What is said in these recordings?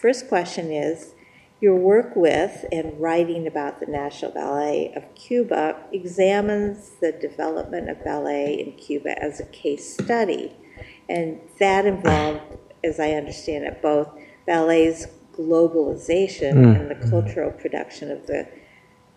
first question is your work with and writing about the National Ballet of Cuba examines the development of ballet in Cuba as a case study. And that involved, as I understand it, both ballet's globalization mm. and the cultural production of the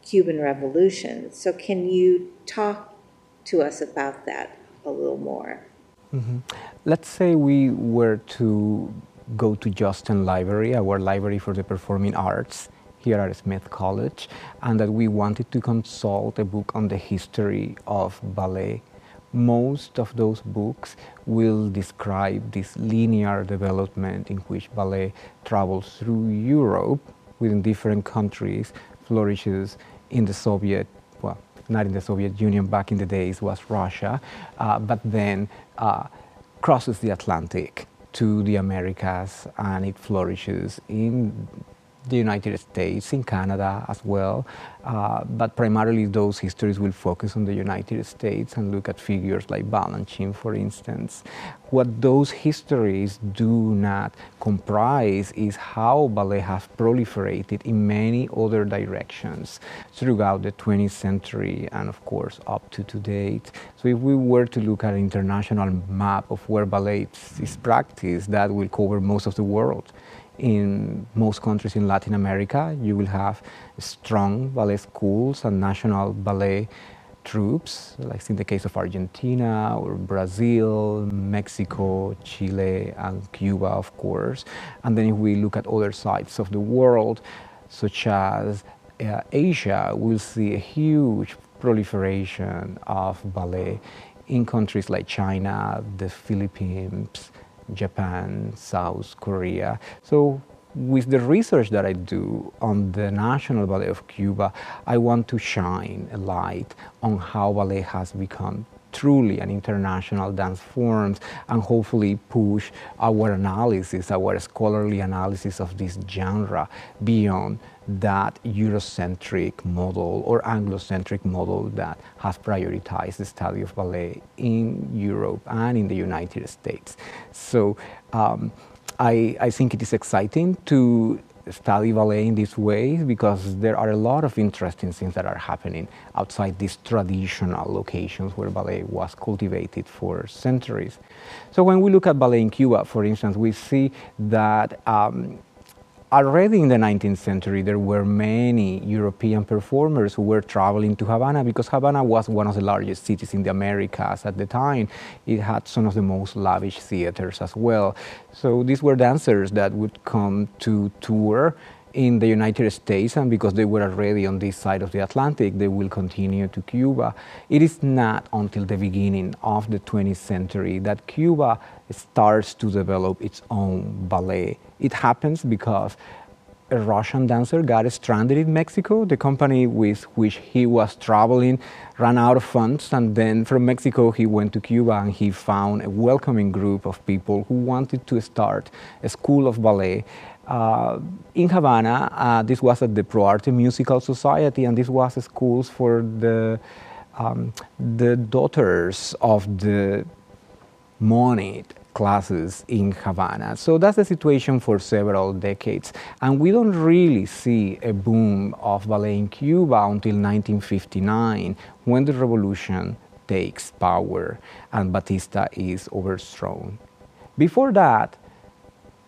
Cuban Revolution. So, can you talk to us about that a little more? Mm-hmm. Let's say we were to go to Josten Library, our library for the performing arts here at Smith College, and that we wanted to consult a book on the history of ballet. Most of those books will describe this linear development in which ballet travels through Europe within different countries, flourishes in the Soviet, well, not in the Soviet Union, back in the days was Russia, uh, but then uh, crosses the Atlantic to the Americas and it flourishes in the United States, in Canada as well, uh, but primarily those histories will focus on the United States and look at figures like Balanchine, for instance. What those histories do not comprise is how ballet has proliferated in many other directions throughout the 20th century and, of course, up to today. So, if we were to look at an international map of where ballet is practiced, that will cover most of the world in most countries in Latin America, you will have strong ballet schools and national ballet troupes, like in the case of Argentina or Brazil, Mexico, Chile, and Cuba, of course. And then if we look at other sides of the world, such as uh, Asia, we'll see a huge proliferation of ballet in countries like China, the Philippines, Japan, South Korea. So with the research that I do on the National Ballet of Cuba, I want to shine a light on how ballet has become truly an international dance form and hopefully push our analysis, our scholarly analysis of this genre beyond that Eurocentric model or Anglocentric model that has prioritized the study of ballet in Europe and in the United States. So um, I, I think it is exciting to study ballet in this way because there are a lot of interesting things that are happening outside these traditional locations where ballet was cultivated for centuries. So when we look at ballet in Cuba, for instance, we see that um, already in the 19th century, there were many European performers who were traveling to Havana because Havana was one of the largest cities in the Americas at the time. It had some of the most lavish theaters as well. So these were dancers that would come to tour in the United States, and because they were already on this side of the Atlantic, they will continue to Cuba. It is not until the beginning of the 20th century that Cuba starts to develop its own ballet. It happens because a Russian dancer got stranded in Mexico. The company with which he was traveling ran out of funds, and then from Mexico he went to Cuba and he found a welcoming group of people who wanted to start a school of ballet uh, in Havana, uh, this was at the Pro Arte Musical Society, and this was schools for the um, the daughters of the moneyed classes in Havana. So that's the situation for several decades. And we don't really see a boom of ballet in Cuba until 1959 when the revolution takes power and Batista is overthrown. Before that,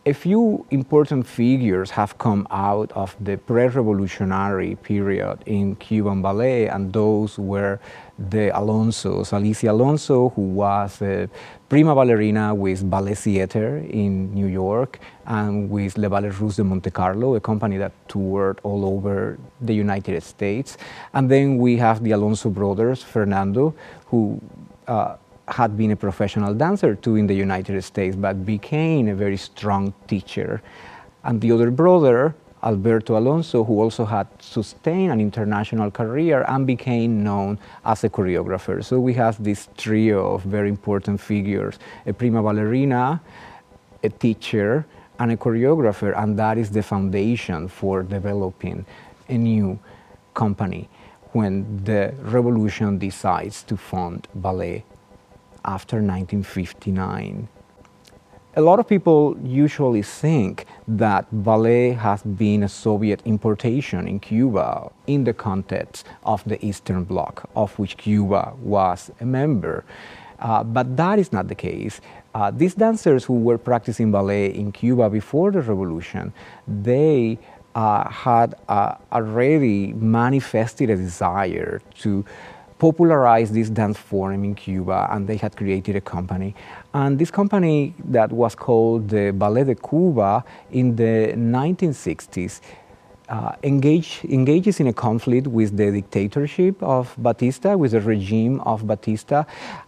a few important figures have come out of the pre-revolutionary period in Cuban ballet, and those were the Alonsos, Alicia Alonso, who was a prima ballerina with Ballet Theatre in New York and with Le Ballet Russe de Monte Carlo, a company that toured all over the United States. And then we have the Alonso brothers, Fernando, who uh, had been a professional dancer too in the United States, but became a very strong teacher. And the other brother, Alberto Alonso, who also had sustained an international career and became known as a choreographer. So we have this trio of very important figures a prima ballerina, a teacher, and a choreographer, and that is the foundation for developing a new company when the revolution decides to fund ballet after 1959. A lot of people usually think that ballet has been a Soviet importation in Cuba in the context of the Eastern Bloc, of which Cuba was a member. Uh, but that is not the case. Uh, these dancers who were practicing ballet in Cuba before the revolution, they uh, had already manifested a desire to popularize this dance form in Cuba, and they had created a company. And this company that was called the Ballet de Cuba in the 1960s uh, engage, engages in a conflict with the dictatorship of Batista, with the regime of Batista,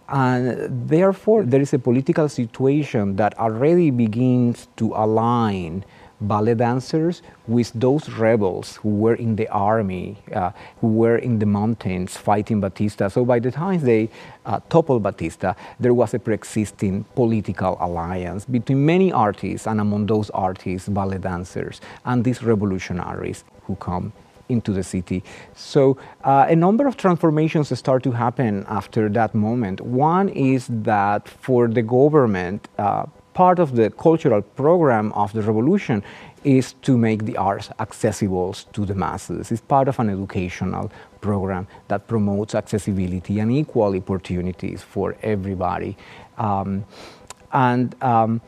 and therefore there is a political situation that already begins to align ballet dancers with those rebels who were in the army, uh, who were in the mountains fighting Batista. So by the time they uh, toppled Batista, there was a pre-existing political alliance between many artists, and among those artists, ballet dancers, and these revolutionaries who come into the city. So uh, a number of transformations start to happen after that moment. One is that for the government, uh, part of the cultural program of the revolution is to make the arts accessible to the masses. It's part of an educational program that promotes accessibility and equal opportunities for everybody. Um, and um,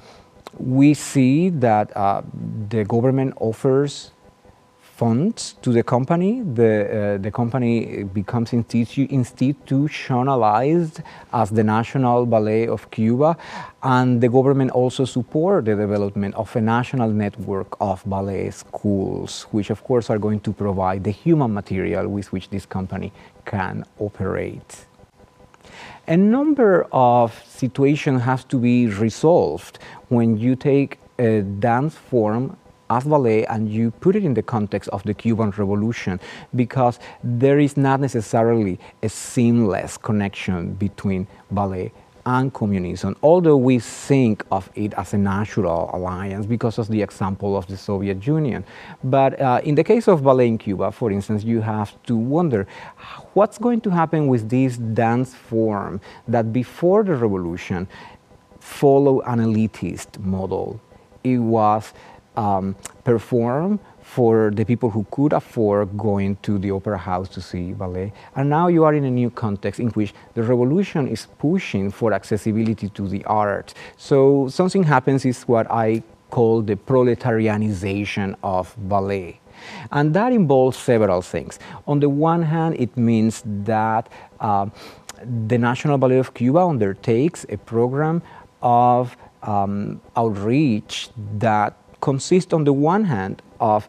we see that uh, the government offers funds to the company. The, uh, the company becomes institu- institutionalized as the National Ballet of Cuba, and the government also support the development of a national network of ballet schools, which of course are going to provide the human material with which this company can operate. A number of situations have to be resolved when you take a dance form as ballet and you put it in the context of the Cuban Revolution because there is not necessarily a seamless connection between ballet and communism, although we think of it as a natural alliance because of the example of the Soviet Union. But uh, in the case of ballet in Cuba, for instance, you have to wonder what's going to happen with this dance form that before the revolution followed an elitist model. It was um, perform for the people who could afford going to the opera house to see ballet. And now you are in a new context in which the revolution is pushing for accessibility to the art. So something happens is what I call the proletarianization of ballet. And that involves several things. On the one hand, it means that uh, the National Ballet of Cuba undertakes a program of um, outreach that consist on the one hand of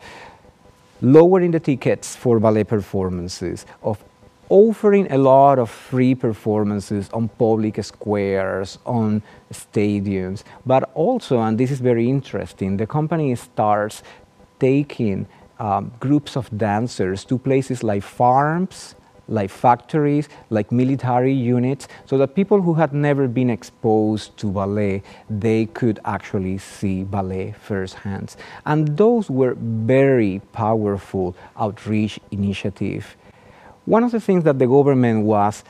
lowering the tickets for ballet performances, of offering a lot of free performances on public squares, on stadiums, but also, and this is very interesting, the company starts taking um, groups of dancers to places like farms like factories, like military units, so that people who had never been exposed to ballet, they could actually see ballet firsthand. And those were very powerful outreach initiatives. One of the things that the government was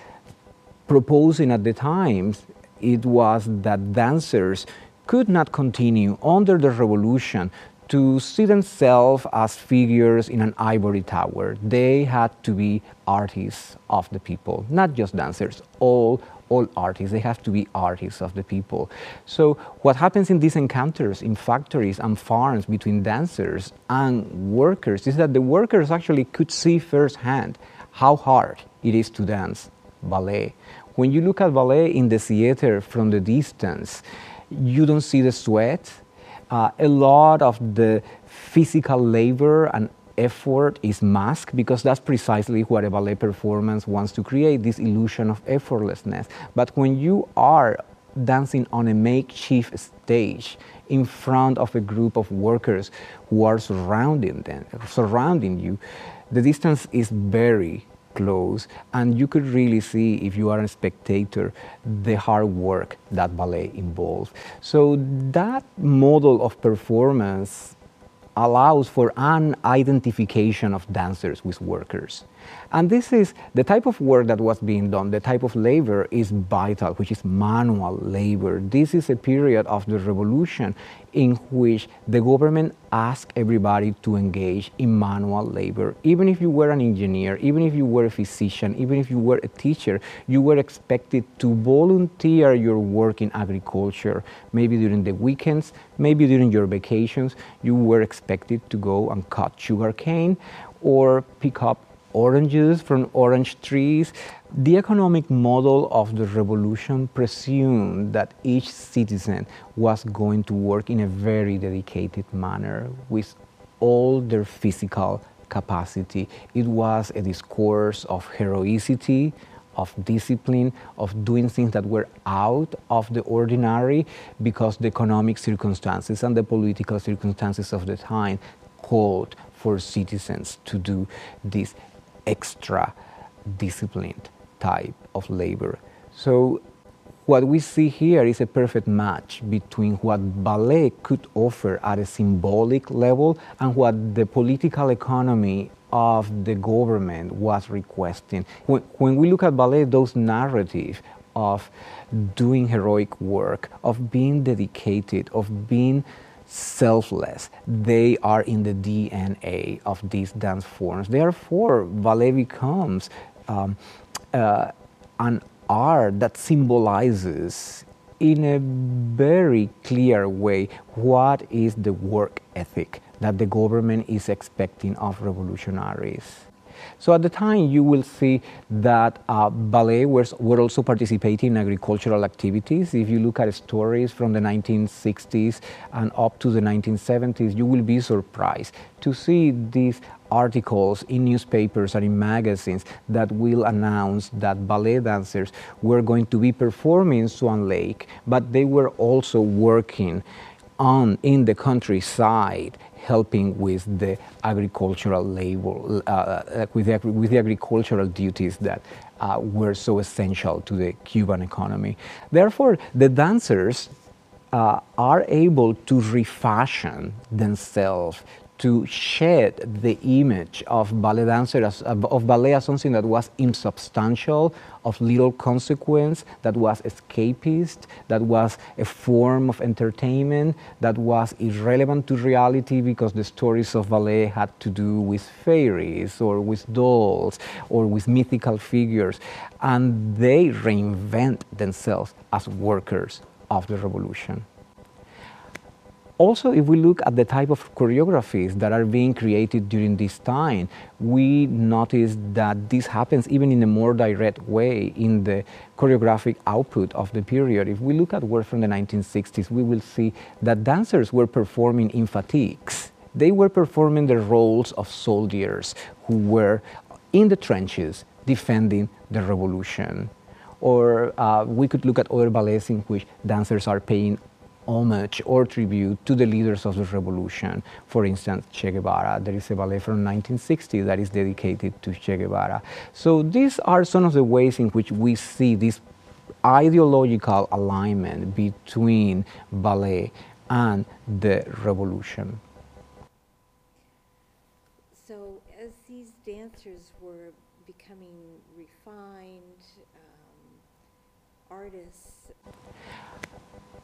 proposing at the time, it was that dancers could not continue under the revolution to see themselves as figures in an ivory tower. They had to be artists of the people, not just dancers, all all artists. They have to be artists of the people. So what happens in these encounters in factories and farms between dancers and workers is that the workers actually could see firsthand how hard it is to dance ballet. When you look at ballet in the theater from the distance, you don't see the sweat, uh, a lot of the physical labor and effort is masked because that's precisely what a ballet performance wants to create this illusion of effortlessness. But when you are dancing on a makeshift stage in front of a group of workers who are surrounding them, surrounding you, the distance is very close, and you could really see, if you are a spectator, the hard work that ballet involves. So that model of performance allows for an identification of dancers with workers. And this is the type of work that was being done, the type of labor is vital, which is manual labor. This is a period of the revolution in which the government asked everybody to engage in manual labor. Even if you were an engineer, even if you were a physician, even if you were a teacher, you were expected to volunteer your work in agriculture. Maybe during the weekends, maybe during your vacations, you were expected to go and cut sugar cane or pick up oranges from orange trees. The economic model of the revolution presumed that each citizen was going to work in a very dedicated manner with all their physical capacity. It was a discourse of heroicity, of discipline, of doing things that were out of the ordinary because the economic circumstances and the political circumstances of the time called for citizens to do this extra disciplined type of labor. So what we see here is a perfect match between what ballet could offer at a symbolic level and what the political economy of the government was requesting. When, when we look at ballet, those narratives of doing heroic work, of being dedicated, of being selfless. They are in the DNA of these dance forms. Therefore, ballet becomes um, uh, an art that symbolizes in a very clear way what is the work ethic that the government is expecting of revolutionaries. So at the time, you will see that uh, ballet was, were also participating in agricultural activities. If you look at stories from the 1960s and up to the 1970s, you will be surprised to see these articles in newspapers and in magazines that will announce that ballet dancers were going to be performing Swan Lake, but they were also working on in the countryside helping with the agricultural labor, uh, uh, with, the, with the agricultural duties that uh, were so essential to the Cuban economy. Therefore, the dancers uh, are able to refashion themselves to shed the image of ballet dancer as, of ballet as something that was insubstantial, of little consequence, that was escapist, that was a form of entertainment, that was irrelevant to reality because the stories of ballet had to do with fairies or with dolls or with mythical figures. And they reinvent themselves as workers of the revolution. Also, if we look at the type of choreographies that are being created during this time, we notice that this happens even in a more direct way in the choreographic output of the period. If we look at work from the 1960s, we will see that dancers were performing in fatigues. They were performing the roles of soldiers who were in the trenches defending the revolution. Or uh, we could look at other ballets in which dancers are paying homage or tribute to the leaders of the revolution. For instance, Che Guevara. There is a ballet from 1960 that is dedicated to Che Guevara. So these are some of the ways in which we see this ideological alignment between ballet and the revolution. So as these dancers were becoming refined um, artists,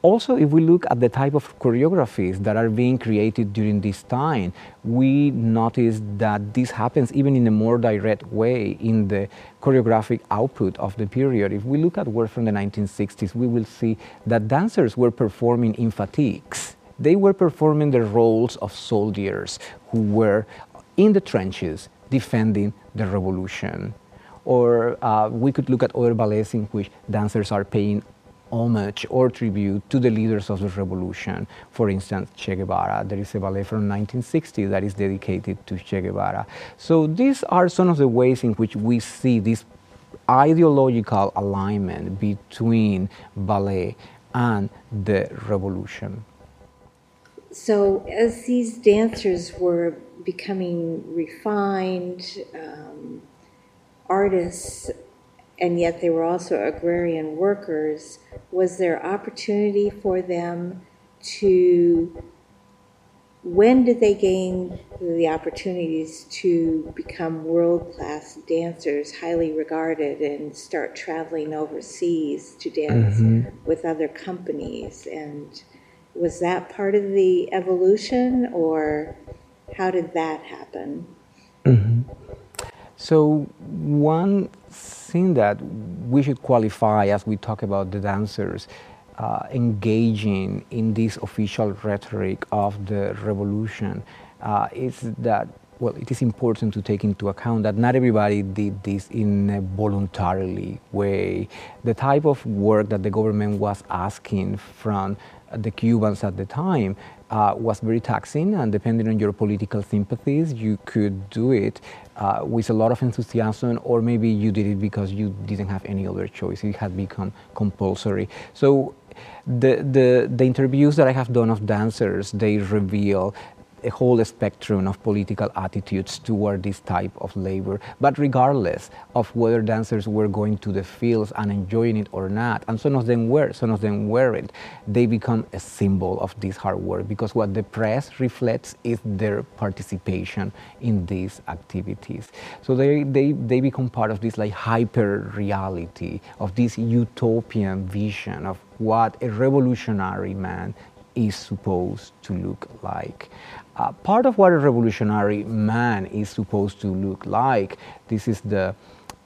also, if we look at the type of choreographies that are being created during this time, we notice that this happens even in a more direct way in the choreographic output of the period. If we look at work from the 1960s, we will see that dancers were performing in fatigues. They were performing the roles of soldiers who were in the trenches defending the revolution. Or uh, we could look at other ballets in which dancers are paying homage or tribute to the leaders of the revolution. For instance, Che Guevara. There is a ballet from 1960 that is dedicated to Che Guevara. So these are some of the ways in which we see this ideological alignment between ballet and the revolution. So, as these dancers were becoming refined um, artists, and yet they were also agrarian workers, was there opportunity for them to when did they gain the opportunities to become world class dancers, highly regarded, and start traveling overseas to dance mm-hmm. with other companies? And was that part of the evolution, or how did that happen? Mm-hmm. So, one thing that we should qualify as we talk about the dancers uh, engaging in this official rhetoric of the revolution uh, is that well, it is important to take into account that not everybody did this in a voluntarily way. The type of work that the government was asking from the Cubans at the time uh, was very taxing, and depending on your political sympathies, you could do it uh, with a lot of enthusiasm, or maybe you did it because you didn't have any other choice. It had become compulsory. So the, the, the interviews that I have done of dancers, they reveal a whole spectrum of political attitudes toward this type of labor. But regardless of whether dancers were going to the fields and enjoying it or not, and some of them were, some of them weren't, they become a symbol of this hard work because what the press reflects is their participation in these activities. So they, they, they become part of this like hyper reality, of this utopian vision of what a revolutionary man is supposed to look like. Uh, part of what a revolutionary man is supposed to look like, this is the,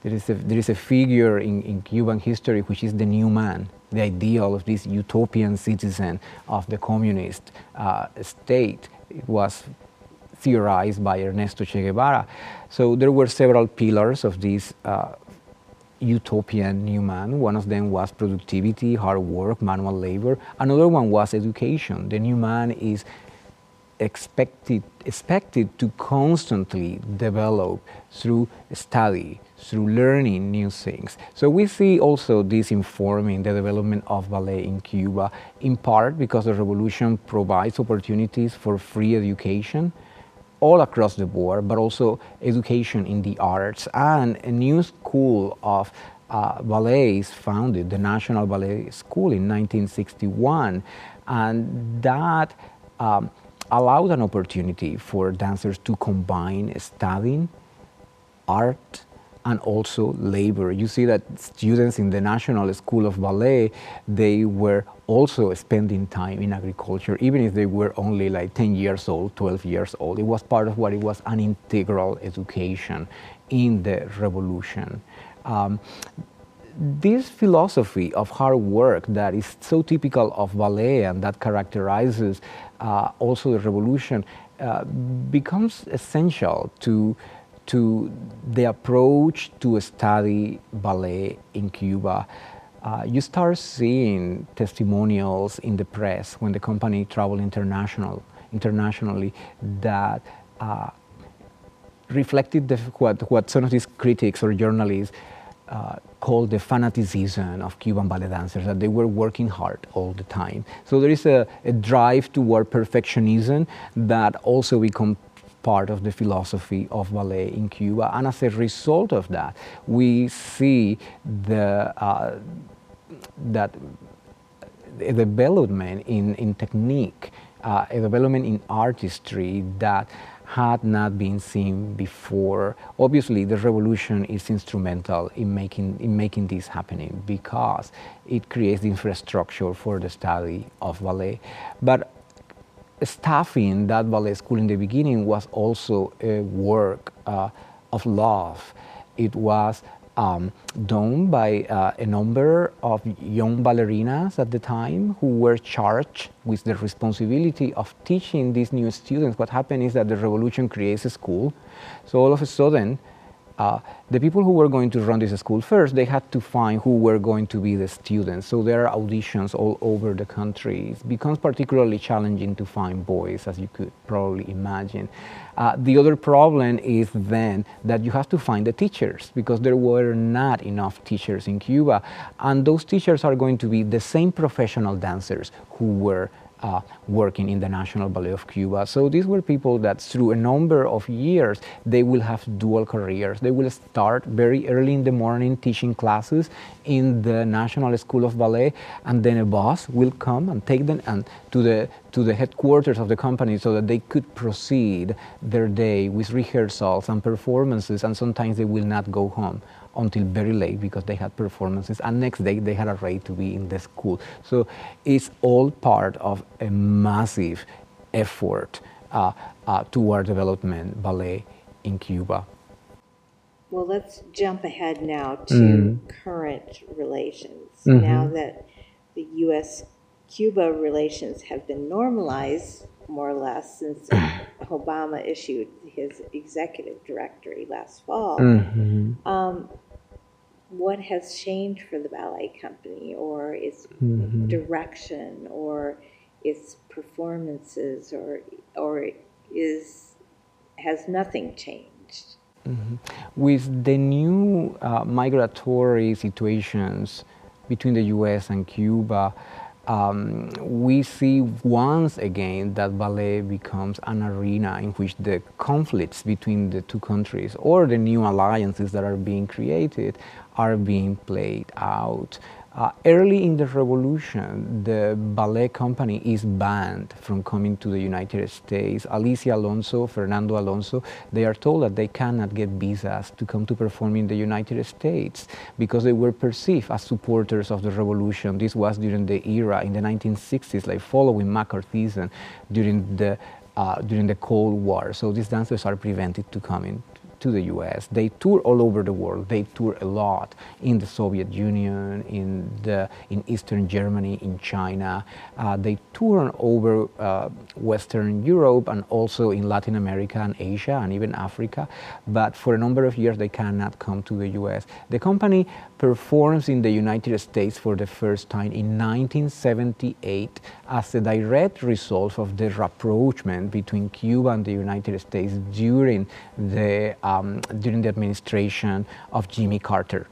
there, is a, there is a figure in, in Cuban history which is the new man, the ideal of this utopian citizen of the communist uh, state. It was theorized by Ernesto Che Guevara. So there were several pillars of this uh, utopian new man. One of them was productivity, hard work, manual labor. Another one was education. The new man is expected, expected to constantly develop through study, through learning new things. So we see also this informing the development of ballet in Cuba, in part because the revolution provides opportunities for free education all across the board, but also education in the arts and a new school of uh, ballet is founded, the National Ballet School in 1961, and that um, allowed an opportunity for dancers to combine studying, art, and also labor. You see that students in the National School of Ballet, they were also spending time in agriculture, even if they were only like 10 years old, 12 years old. It was part of what it was an integral education in the revolution. Um, this philosophy of hard work that is so typical of ballet and that characterizes uh, also the revolution uh, becomes essential to to the approach to study ballet in Cuba. Uh, you start seeing testimonials in the press when the company traveled international internationally that uh, reflected the, what, what some of these critics or journalists uh, called the fanaticism of Cuban ballet dancers, that they were working hard all the time. So there is a, a drive toward perfectionism that also becomes part of the philosophy of ballet in Cuba. And as a result of that, we see the, uh, that a development in, in technique, uh, a development in artistry that had not been seen before. Obviously, the revolution is instrumental in making, in making this happening because it creates the infrastructure for the study of ballet. But staffing that ballet school in the beginning was also a work uh, of love. It was um, done by uh, a number of young ballerinas at the time who were charged with the responsibility of teaching these new students. What happened is that the revolution creates a school. So all of a sudden, uh, the people who were going to run this school first, they had to find who were going to be the students. So there are auditions all over the country. It becomes particularly challenging to find boys, as you could probably imagine. Uh, the other problem is then that you have to find the teachers because there were not enough teachers in Cuba. And those teachers are going to be the same professional dancers who were uh, working in the National Ballet of Cuba. So these were people that through a number of years, they will have dual careers. They will start very early in the morning teaching classes in the National School of Ballet, and then a boss will come and take them and to the to the headquarters of the company so that they could proceed their day with rehearsals and performances, and sometimes they will not go home until very late because they had performances and next day they had a right to be in the school so it's all part of a massive effort uh, uh, toward development ballet in cuba well let's jump ahead now to mm. current relations mm-hmm. now that the us cuba relations have been normalized more or less since Obama issued his executive directory last fall. Mm-hmm. Um, what has changed for the ballet company, or its mm-hmm. direction, or its performances, or or is has nothing changed? Mm-hmm. With the new uh, migratory situations between the U.S. and Cuba um, we see once again that ballet becomes an arena in which the conflicts between the two countries or the new alliances that are being created are being played out. Uh, early in the revolution, the ballet company is banned from coming to the United States. Alicia Alonso, Fernando Alonso, they are told that they cannot get visas to come to perform in the United States because they were perceived as supporters of the revolution. This was during the era in the 1960s, like following McCarthyism during the uh, during the Cold War. So these dancers are prevented to coming to the US. They tour all over the world. They tour a lot in the Soviet Union, in, the, in Eastern Germany, in China. Uh, they tour over uh, Western Europe and also in Latin America and Asia and even Africa. But for a number of years, they cannot come to the US. The company performs in the United States for the first time in 1978 as a direct result of the rapprochement between Cuba and the United States during the, um, during the administration of Jimmy Carter.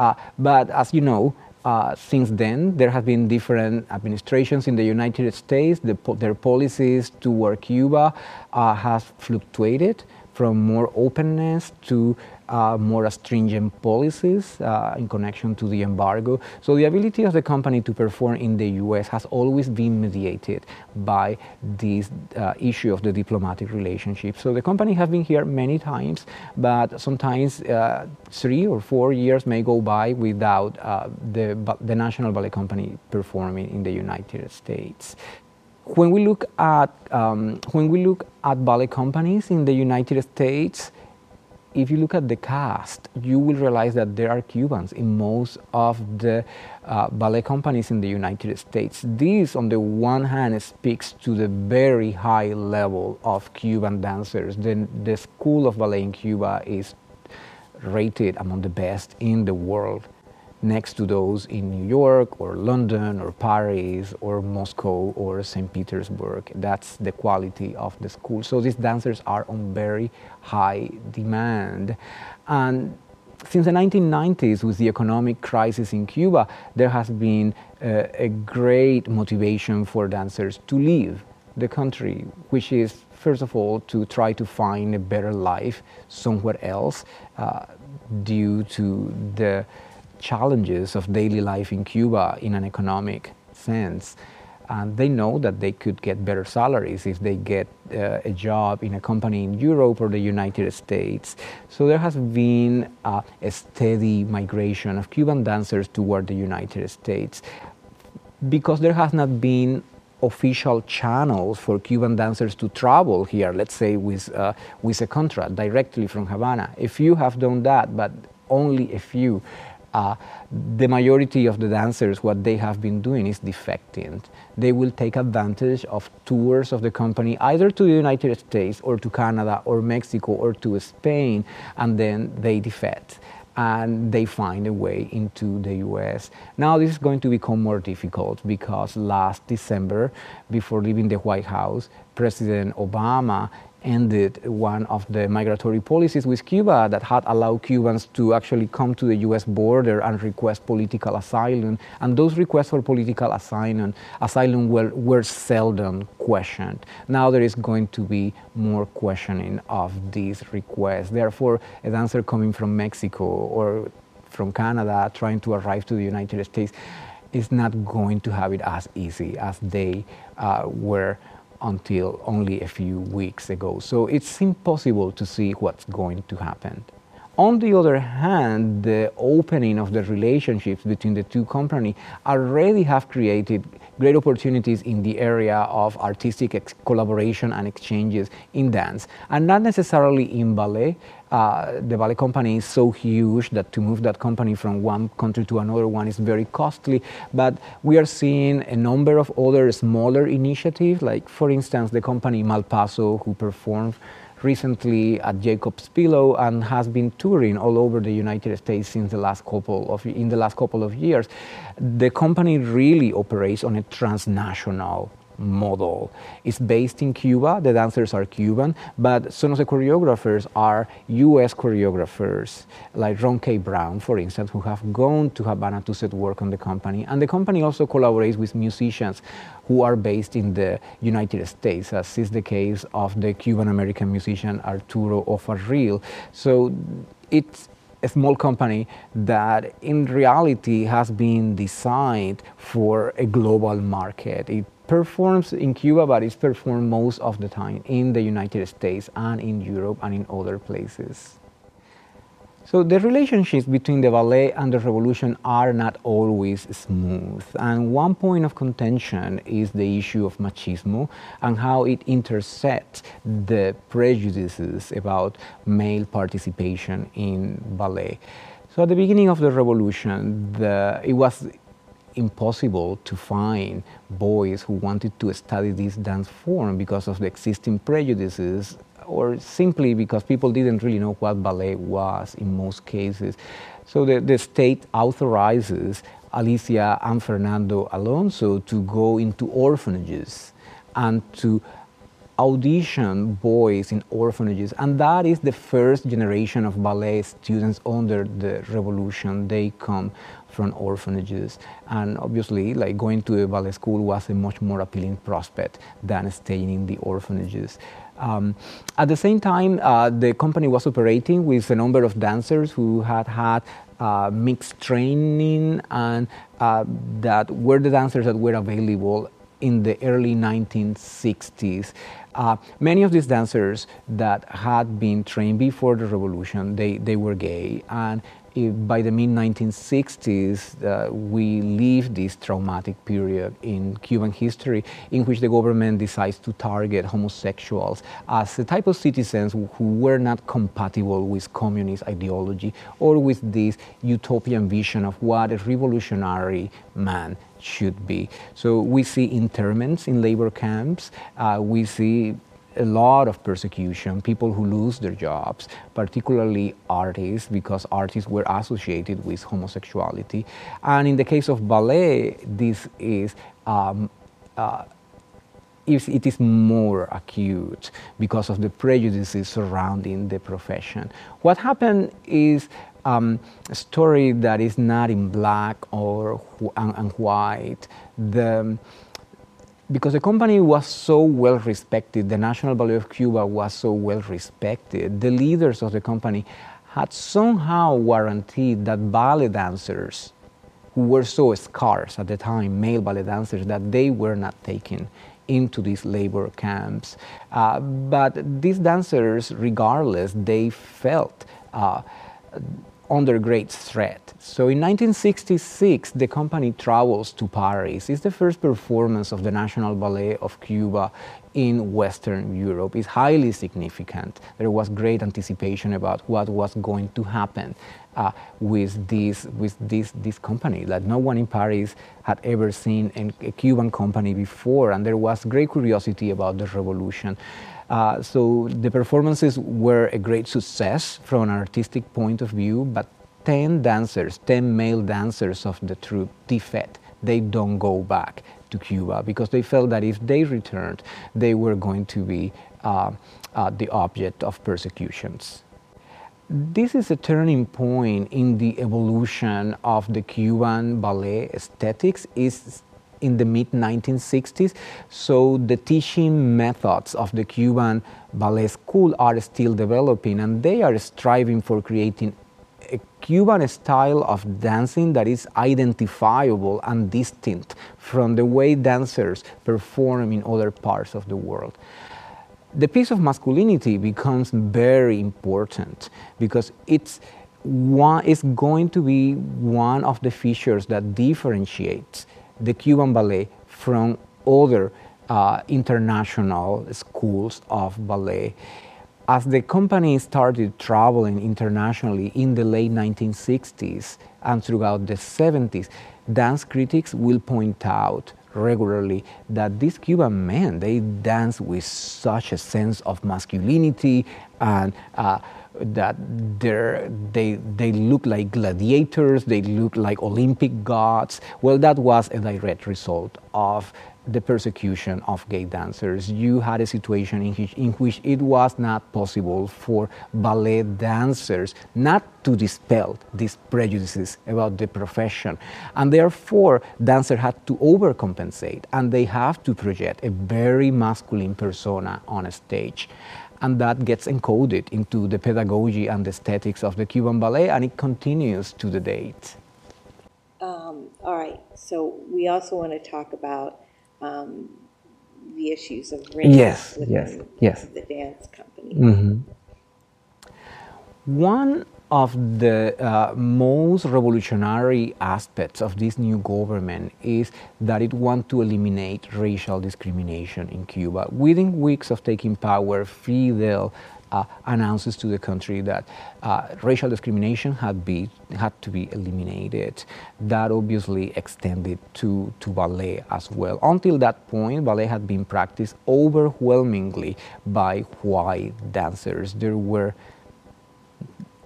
Uh, but as you know, uh, since then, there have been different administrations in the United States. The, their policies toward Cuba uh, has fluctuated from more openness to uh, more stringent policies uh, in connection to the embargo. So the ability of the company to perform in the U.S. has always been mediated by this uh, issue of the diplomatic relationship. So the company has been here many times, but sometimes uh, three or four years may go by without uh, the, the National Ballet Company performing in the United States when we look at um, when we look at ballet companies in the United States, if you look at the cast, you will realize that there are Cubans in most of the uh, ballet companies in the United States. This, on the one hand, speaks to the very high level of Cuban dancers. The, the School of Ballet in Cuba is rated among the best in the world next to those in New York or London or Paris or Moscow or St. Petersburg. That's the quality of the school. So these dancers are on very high demand. And since the 1990s, with the economic crisis in Cuba, there has been uh, a great motivation for dancers to leave the country, which is, first of all, to try to find a better life somewhere else uh, due to the challenges of daily life in Cuba in an economic sense. And they know that they could get better salaries if they get uh, a job in a company in Europe or the United States. So there has been uh, a steady migration of Cuban dancers toward the United States because there has not been official channels for Cuban dancers to travel here, let's say with, uh, with a contract directly from Havana. A few have done that, but only a few uh, the majority of the dancers, what they have been doing is defecting. They will take advantage of tours of the company either to the United States or to Canada or Mexico or to Spain, and then they defect and they find a way into the US. Now, this is going to become more difficult because last December, before leaving the White House, President Obama ended one of the migratory policies with Cuba that had allowed Cubans to actually come to the US border and request political asylum. And those requests for political asylum, asylum were, were seldom questioned. Now there is going to be more questioning of these requests. Therefore, a dancer coming from Mexico or from Canada trying to arrive to the United States is not going to have it as easy as they uh, were until only a few weeks ago. So it's impossible to see what's going to happen. On the other hand, the opening of the relationships between the two companies already have created great opportunities in the area of artistic ex- collaboration and exchanges in dance, and not necessarily in ballet. Uh, the ballet company is so huge that to move that company from one country to another one is very costly. But we are seeing a number of other smaller initiatives, like, for instance, the company Malpaso, who performed recently at Jacob's Pillow and has been touring all over the United States since the last couple of in the last couple of years. The company really operates on a transnational model. It's based in Cuba, the dancers are Cuban, but some of the choreographers are US choreographers, like Ron K. Brown, for instance, who have gone to Havana to set work on the company. And the company also collaborates with musicians who are based in the United States, as is the case of the Cuban American musician Arturo O'Farrill. So it's a small company that in reality has been designed for a global market. It performs in Cuba, but it's performed most of the time in the United States and in Europe and in other places. So the relationships between the ballet and the revolution are not always smooth. And one point of contention is the issue of machismo and how it intersects the prejudices about male participation in ballet. So at the beginning of the revolution, the, it was impossible to find boys who wanted to study this dance form because of the existing prejudices or simply because people didn't really know what ballet was in most cases. So the, the state authorizes Alicia and Fernando Alonso to go into orphanages and to audition boys in orphanages. And that is the first generation of ballet students under the revolution. They come from orphanages. And obviously, like going to a ballet school was a much more appealing prospect than staying in the orphanages. Um, at the same time, uh, the company was operating with a number of dancers who had had uh, mixed training and uh, that were the dancers that were available in the early 1960s. Uh, many of these dancers that had been trained before the revolution, they, they were gay, and by the mid 1960s, uh, we leave this traumatic period in Cuban history in which the government decides to target homosexuals as a type of citizens who were not compatible with communist ideology or with this utopian vision of what a revolutionary man should be. So we see internments in labor camps, uh, we see a lot of persecution, people who lose their jobs, particularly artists, because artists were associated with homosexuality. And in the case of ballet, this is. Um, uh, it is more acute because of the prejudices surrounding the profession. What happened is um, a story that is not in black or and, and white. The, because the company was so well respected, the National Ballet of Cuba was so well respected, the leaders of the company had somehow guaranteed that ballet dancers who were so scarce at the time, male ballet dancers, that they were not taken into these labor camps. Uh, but these dancers, regardless, they felt uh, under great threat. So in 1966, the company travels to Paris. It's the first performance of the National Ballet of Cuba in Western Europe. It's highly significant. There was great anticipation about what was going to happen uh, with, this, with this, this company. That no one in Paris had ever seen a Cuban company before, and there was great curiosity about the revolution. Uh, so the performances were a great success from an artistic point of view, but 10 dancers, 10 male dancers of the troupe defect. They don't go back to Cuba because they felt that if they returned, they were going to be uh, uh, the object of persecutions. This is a turning point in the evolution of the Cuban ballet aesthetics. Is in the mid 1960s. So the teaching methods of the Cuban ballet school are still developing and they are striving for creating a Cuban style of dancing that is identifiable and distinct from the way dancers perform in other parts of the world. The piece of masculinity becomes very important because it's one is going to be one of the features that differentiates the Cuban ballet from other uh, international schools of ballet. As the company started traveling internationally in the late 1960s and throughout the 70s, dance critics will point out regularly that these Cuban men they dance with such a sense of masculinity and uh, that they they look like gladiators, they look like Olympic gods. Well, that was a direct result of the persecution of gay dancers. You had a situation in which, in which it was not possible for ballet dancers not to dispel these prejudices about the profession. And therefore, dancers had to overcompensate and they have to project a very masculine persona on a stage. And that gets encoded into the pedagogy and the aesthetics of the Cuban ballet, and it continues to the date. Um, all right, so we also want to talk about um, the issues of race yes, yes, yes. the dance company. Mm-hmm. One of the uh, most revolutionary aspects of this new government is that it wants to eliminate racial discrimination in Cuba. Within weeks of taking power, Fidel uh, announces to the country that uh, racial discrimination had, be, had to be eliminated. That obviously extended to, to ballet as well. Until that point, ballet had been practiced overwhelmingly by white dancers. There were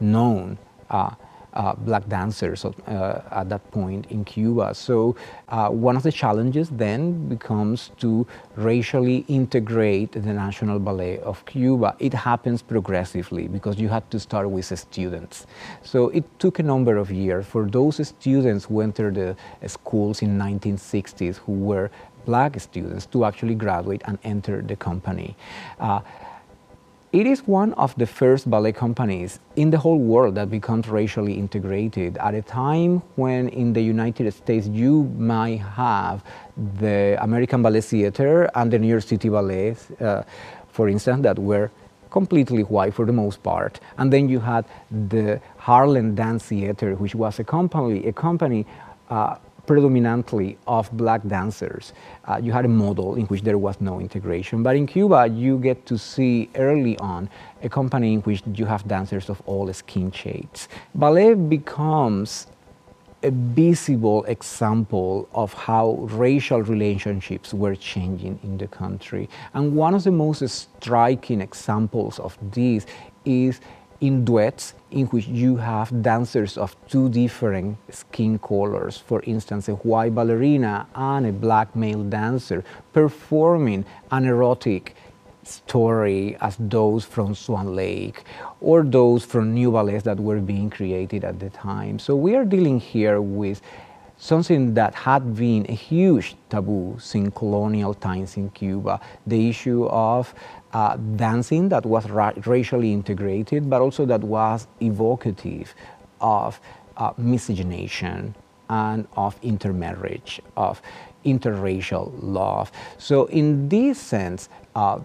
known uh, uh, black dancers uh, at that point in Cuba. So uh, one of the challenges then becomes to racially integrate the National Ballet of Cuba. It happens progressively because you had to start with students. So it took a number of years for those students who entered the schools in 1960s who were black students to actually graduate and enter the company. It is one of the first ballet companies in the whole world that becomes racially integrated at a time when in the United States you might have the American Ballet Theater and the New York City Ballet, uh, for instance, that were completely white for the most part. And then you had the Harlem Dance Theater, which was a company, a company uh, predominantly of black dancers. Uh, you had a model in which there was no integration. But in Cuba, you get to see early on a company in which you have dancers of all skin shades. Ballet becomes a visible example of how racial relationships were changing in the country. And one of the most striking examples of this is in duets in which you have dancers of two different skin colors, for instance, a white ballerina and a black male dancer performing an erotic story as those from Swan Lake or those from new ballets that were being created at the time. So we are dealing here with something that had been a huge taboo since colonial times in Cuba, the issue of uh, dancing that was ra- racially integrated, but also that was evocative of uh, miscegenation and of intermarriage, of interracial love. So, in this sense, uh,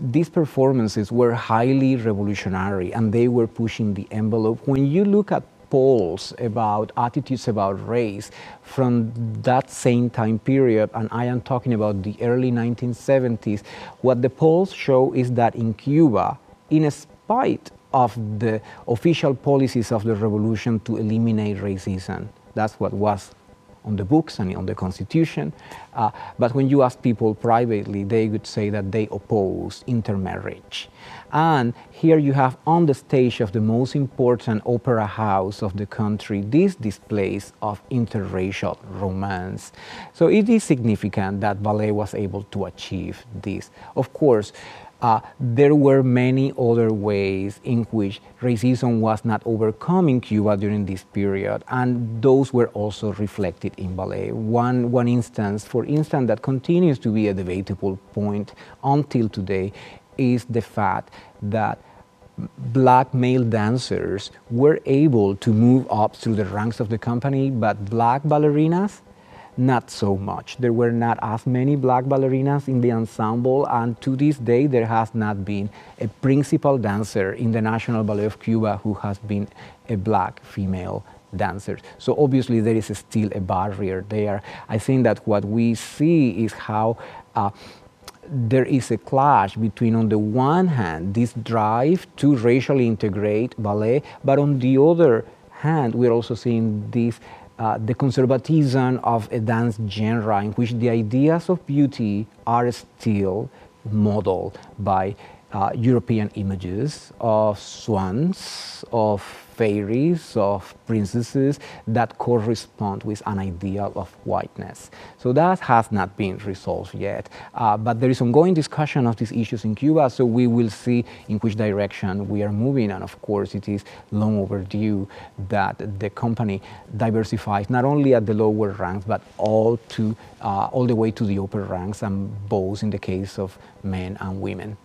these performances were highly revolutionary and they were pushing the envelope. When you look at polls about attitudes about race from that same time period, and I am talking about the early 1970s, what the polls show is that in Cuba, in spite of the official policies of the revolution to eliminate racism, that's what was on the books and on the constitution. Uh, but when you ask people privately, they would say that they oppose intermarriage. And here you have on the stage of the most important opera house of the country these displays of interracial romance. So it is significant that ballet was able to achieve this. Of course, uh, there were many other ways in which racism was not overcome in Cuba during this period, and those were also reflected in ballet. One, one instance, for instance, that continues to be a debatable point until today is the fact that black male dancers were able to move up through the ranks of the company, but black ballerinas, not so much. There were not as many black ballerinas in the ensemble, and to this day, there has not been a principal dancer in the National Ballet of Cuba who has been a black female dancer. So obviously, there is still a barrier there. I think that what we see is how. Uh, there is a clash between, on the one hand, this drive to racially integrate ballet, but on the other hand, we're also seeing this uh, the conservatism of a dance genre in which the ideas of beauty are still modeled by uh, European images of swans, of fairies, of princesses that correspond with an ideal of whiteness. So that has not been resolved yet. Uh, but there is ongoing discussion of these issues in Cuba, so we will see in which direction we are moving. And of course, it is long overdue that the company diversifies not only at the lower ranks, but all, to, uh, all the way to the upper ranks, and both in the case of men and women.